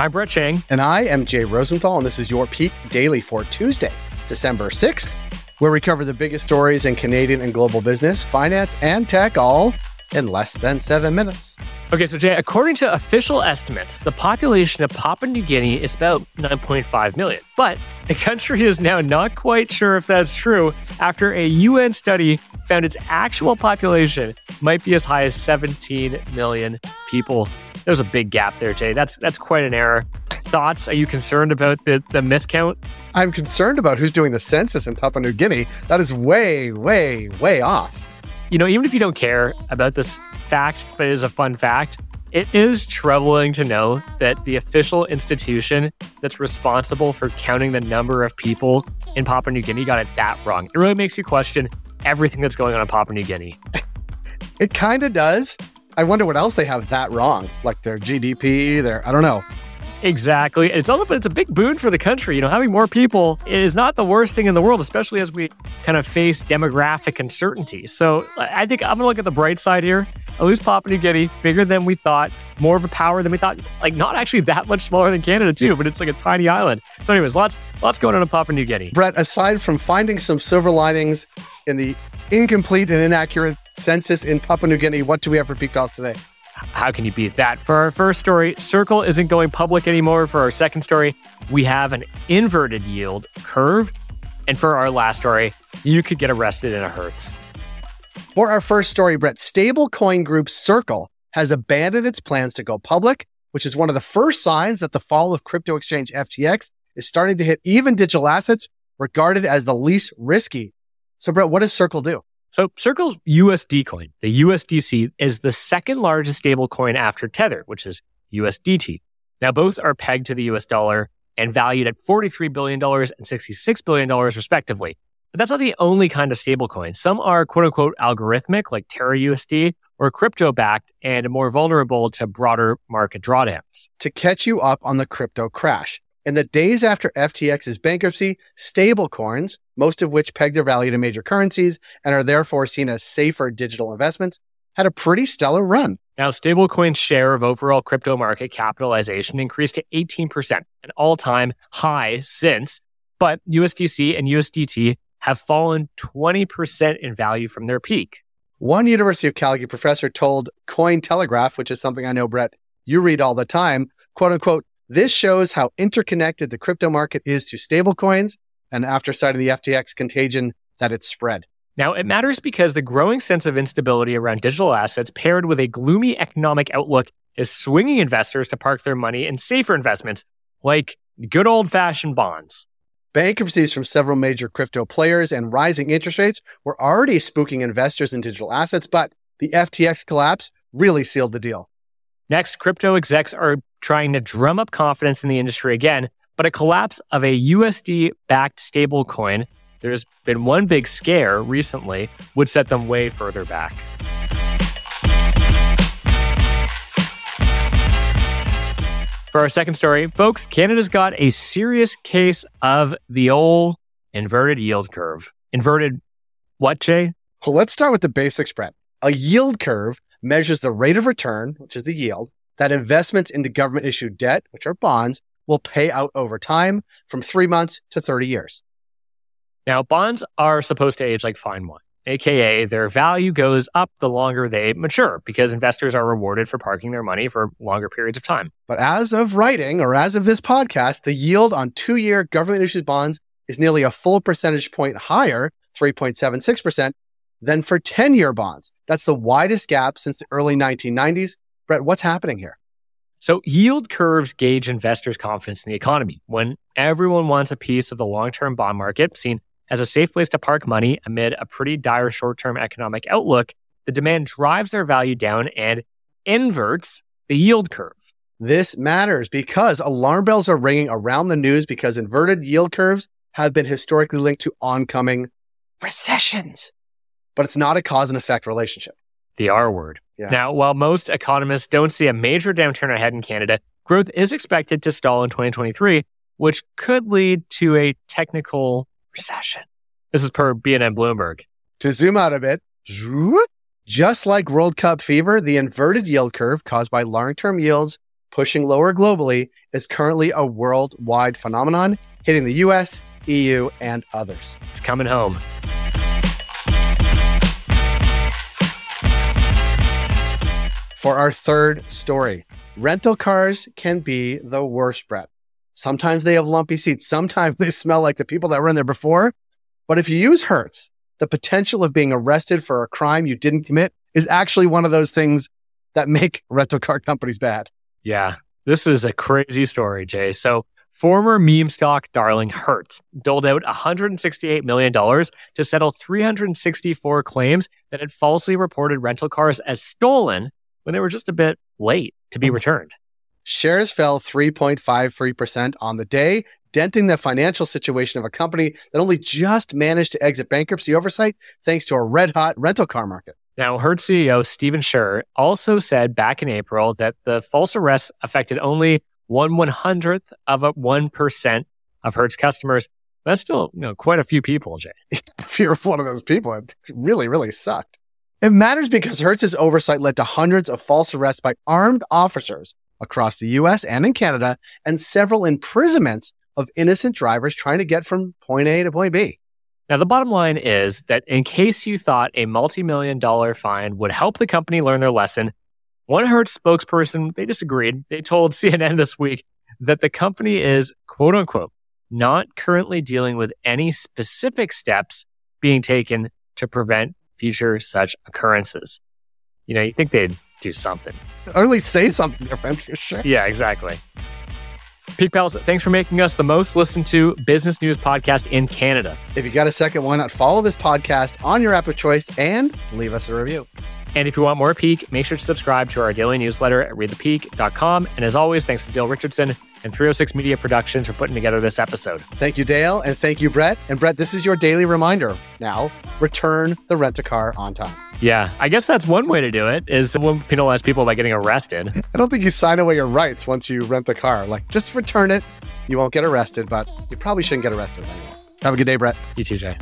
I'm Brett Chang. And I am Jay Rosenthal, and this is your Peak Daily for Tuesday, December 6th, where we cover the biggest stories in Canadian and global business, finance, and tech, all in less than seven minutes. Okay, so Jay, according to official estimates, the population of Papua New Guinea is about 9.5 million. But the country is now not quite sure if that's true after a UN study found its actual population might be as high as 17 million people. There's a big gap there, Jay. That's that's quite an error. Thoughts? Are you concerned about the, the miscount? I'm concerned about who's doing the census in Papua New Guinea. That is way, way, way off. You know, even if you don't care about this fact, but it is a fun fact, it is troubling to know that the official institution that's responsible for counting the number of people in Papua New Guinea got it that wrong. It really makes you question everything that's going on in Papua New Guinea. It kind of does. I wonder what else they have that wrong, like their GDP, their I don't know. Exactly. It's also, but it's a big boon for the country. You know, having more people is not the worst thing in the world, especially as we kind of face demographic uncertainty. So I think I'm going to look at the bright side here. At least Papua New Guinea, bigger than we thought, more of a power than we thought. Like, not actually that much smaller than Canada, too, but it's like a tiny island. So, anyways, lots, lots going on in Papua New Guinea. Brett, aside from finding some silver linings in the incomplete and inaccurate census in Papua New Guinea, what do we have for Peak Pals today? How can you beat that? For our first story, Circle isn't going public anymore. For our second story, we have an inverted yield curve. And for our last story, you could get arrested in a Hertz. For our first story, Brett, stablecoin group Circle has abandoned its plans to go public, which is one of the first signs that the fall of crypto exchange FTX is starting to hit even digital assets regarded as the least risky. So, Brett, what does Circle do? So Circle's USD coin, the USDC, is the second largest stable coin after Tether, which is USDT. Now, both are pegged to the US dollar and valued at $43 billion and $66 billion, respectively. But that's not the only kind of stablecoin. Some are quote unquote algorithmic, like Terra USD, or crypto backed and more vulnerable to broader market drawdowns. To catch you up on the crypto crash, in the days after FTX's bankruptcy, stablecoins, most of which peg their value to major currencies and are therefore seen as safer digital investments, had a pretty stellar run. Now, stablecoin's share of overall crypto market capitalization increased to 18%, an all time high since, but USDC and USDT have fallen 20% in value from their peak. One University of Calgary professor told Cointelegraph, which is something I know, Brett, you read all the time, quote unquote, this shows how interconnected the crypto market is to stablecoins, and after citing the FTX contagion, that it's spread. Now, it matters because the growing sense of instability around digital assets paired with a gloomy economic outlook is swinging investors to park their money in safer investments like good old fashioned bonds. Bankruptcies from several major crypto players and rising interest rates were already spooking investors in digital assets, but the FTX collapse really sealed the deal. Next, crypto execs are trying to drum up confidence in the industry again, but a collapse of a USD backed stablecoin, there's been one big scare recently, would set them way further back. For our second story, folks, Canada's got a serious case of the old inverted yield curve. Inverted what, Jay? Well, let's start with the basics, Brett. A yield curve measures the rate of return, which is the yield, that investments into government issued debt, which are bonds, will pay out over time from three months to 30 years. Now, bonds are supposed to age like fine wine, aka their value goes up the longer they mature because investors are rewarded for parking their money for longer periods of time. But as of writing or as of this podcast, the yield on two year government issued bonds is nearly a full percentage point higher, 3.76%, than for 10 year bonds. That's the widest gap since the early 1990s Brett, what's happening here? So, yield curves gauge investors' confidence in the economy. When everyone wants a piece of the long term bond market, seen as a safe place to park money amid a pretty dire short term economic outlook, the demand drives their value down and inverts the yield curve. This matters because alarm bells are ringing around the news because inverted yield curves have been historically linked to oncoming recessions. But it's not a cause and effect relationship. The R word. Yeah. Now, while most economists don't see a major downturn ahead in Canada, growth is expected to stall in 2023, which could lead to a technical recession. This is per BNN Bloomberg. To zoom out a bit, just like World Cup fever, the inverted yield curve caused by long term yields pushing lower globally, is currently a worldwide phenomenon hitting the US, EU, and others. It's coming home. For our third story, rental cars can be the worst, Brett. Sometimes they have lumpy seats. Sometimes they smell like the people that were in there before. But if you use Hertz, the potential of being arrested for a crime you didn't commit is actually one of those things that make rental car companies bad. Yeah, this is a crazy story, Jay. So, former meme stock darling Hertz doled out $168 million to settle 364 claims that had falsely reported rental cars as stolen when they were just a bit late to be mm-hmm. returned. Shares fell 3.53% on the day, denting the financial situation of a company that only just managed to exit bankruptcy oversight thanks to a red hot rental car market. Now, Hertz CEO Stephen Scherr also said back in April that the false arrests affected only one one hundredth of a one percent of Hertz customers. That's still you know quite a few people, Jay. if you're one of those people, it really, really sucked. It matters because Hertz's oversight led to hundreds of false arrests by armed officers across the US and in Canada, and several imprisonments of innocent drivers trying to get from point A to point B. Now, the bottom line is that in case you thought a multi million dollar fine would help the company learn their lesson, one Hertz spokesperson, they disagreed. They told CNN this week that the company is, quote unquote, not currently dealing with any specific steps being taken to prevent future such occurrences. You know, you think they'd do something. Or at least say something different for sure. Yeah, exactly. Peak Pals, thanks for making us the most listened to business news podcast in Canada. If you got a second, why not follow this podcast on your app of choice and leave us a review? And if you want more Peak, make sure to subscribe to our daily newsletter at readthepeak.com. And as always, thanks to Dale Richardson and 306 Media Productions for putting together this episode. Thank you, Dale. And thank you, Brett. And Brett, this is your daily reminder. Now, return the rent a car on time. Yeah, I guess that's one way to do it is when penalize people by getting arrested. I don't think you sign away your rights once you rent the car. Like, just return it. You won't get arrested, but you probably shouldn't get arrested anymore. Have a good day, Brett. You too, Jay.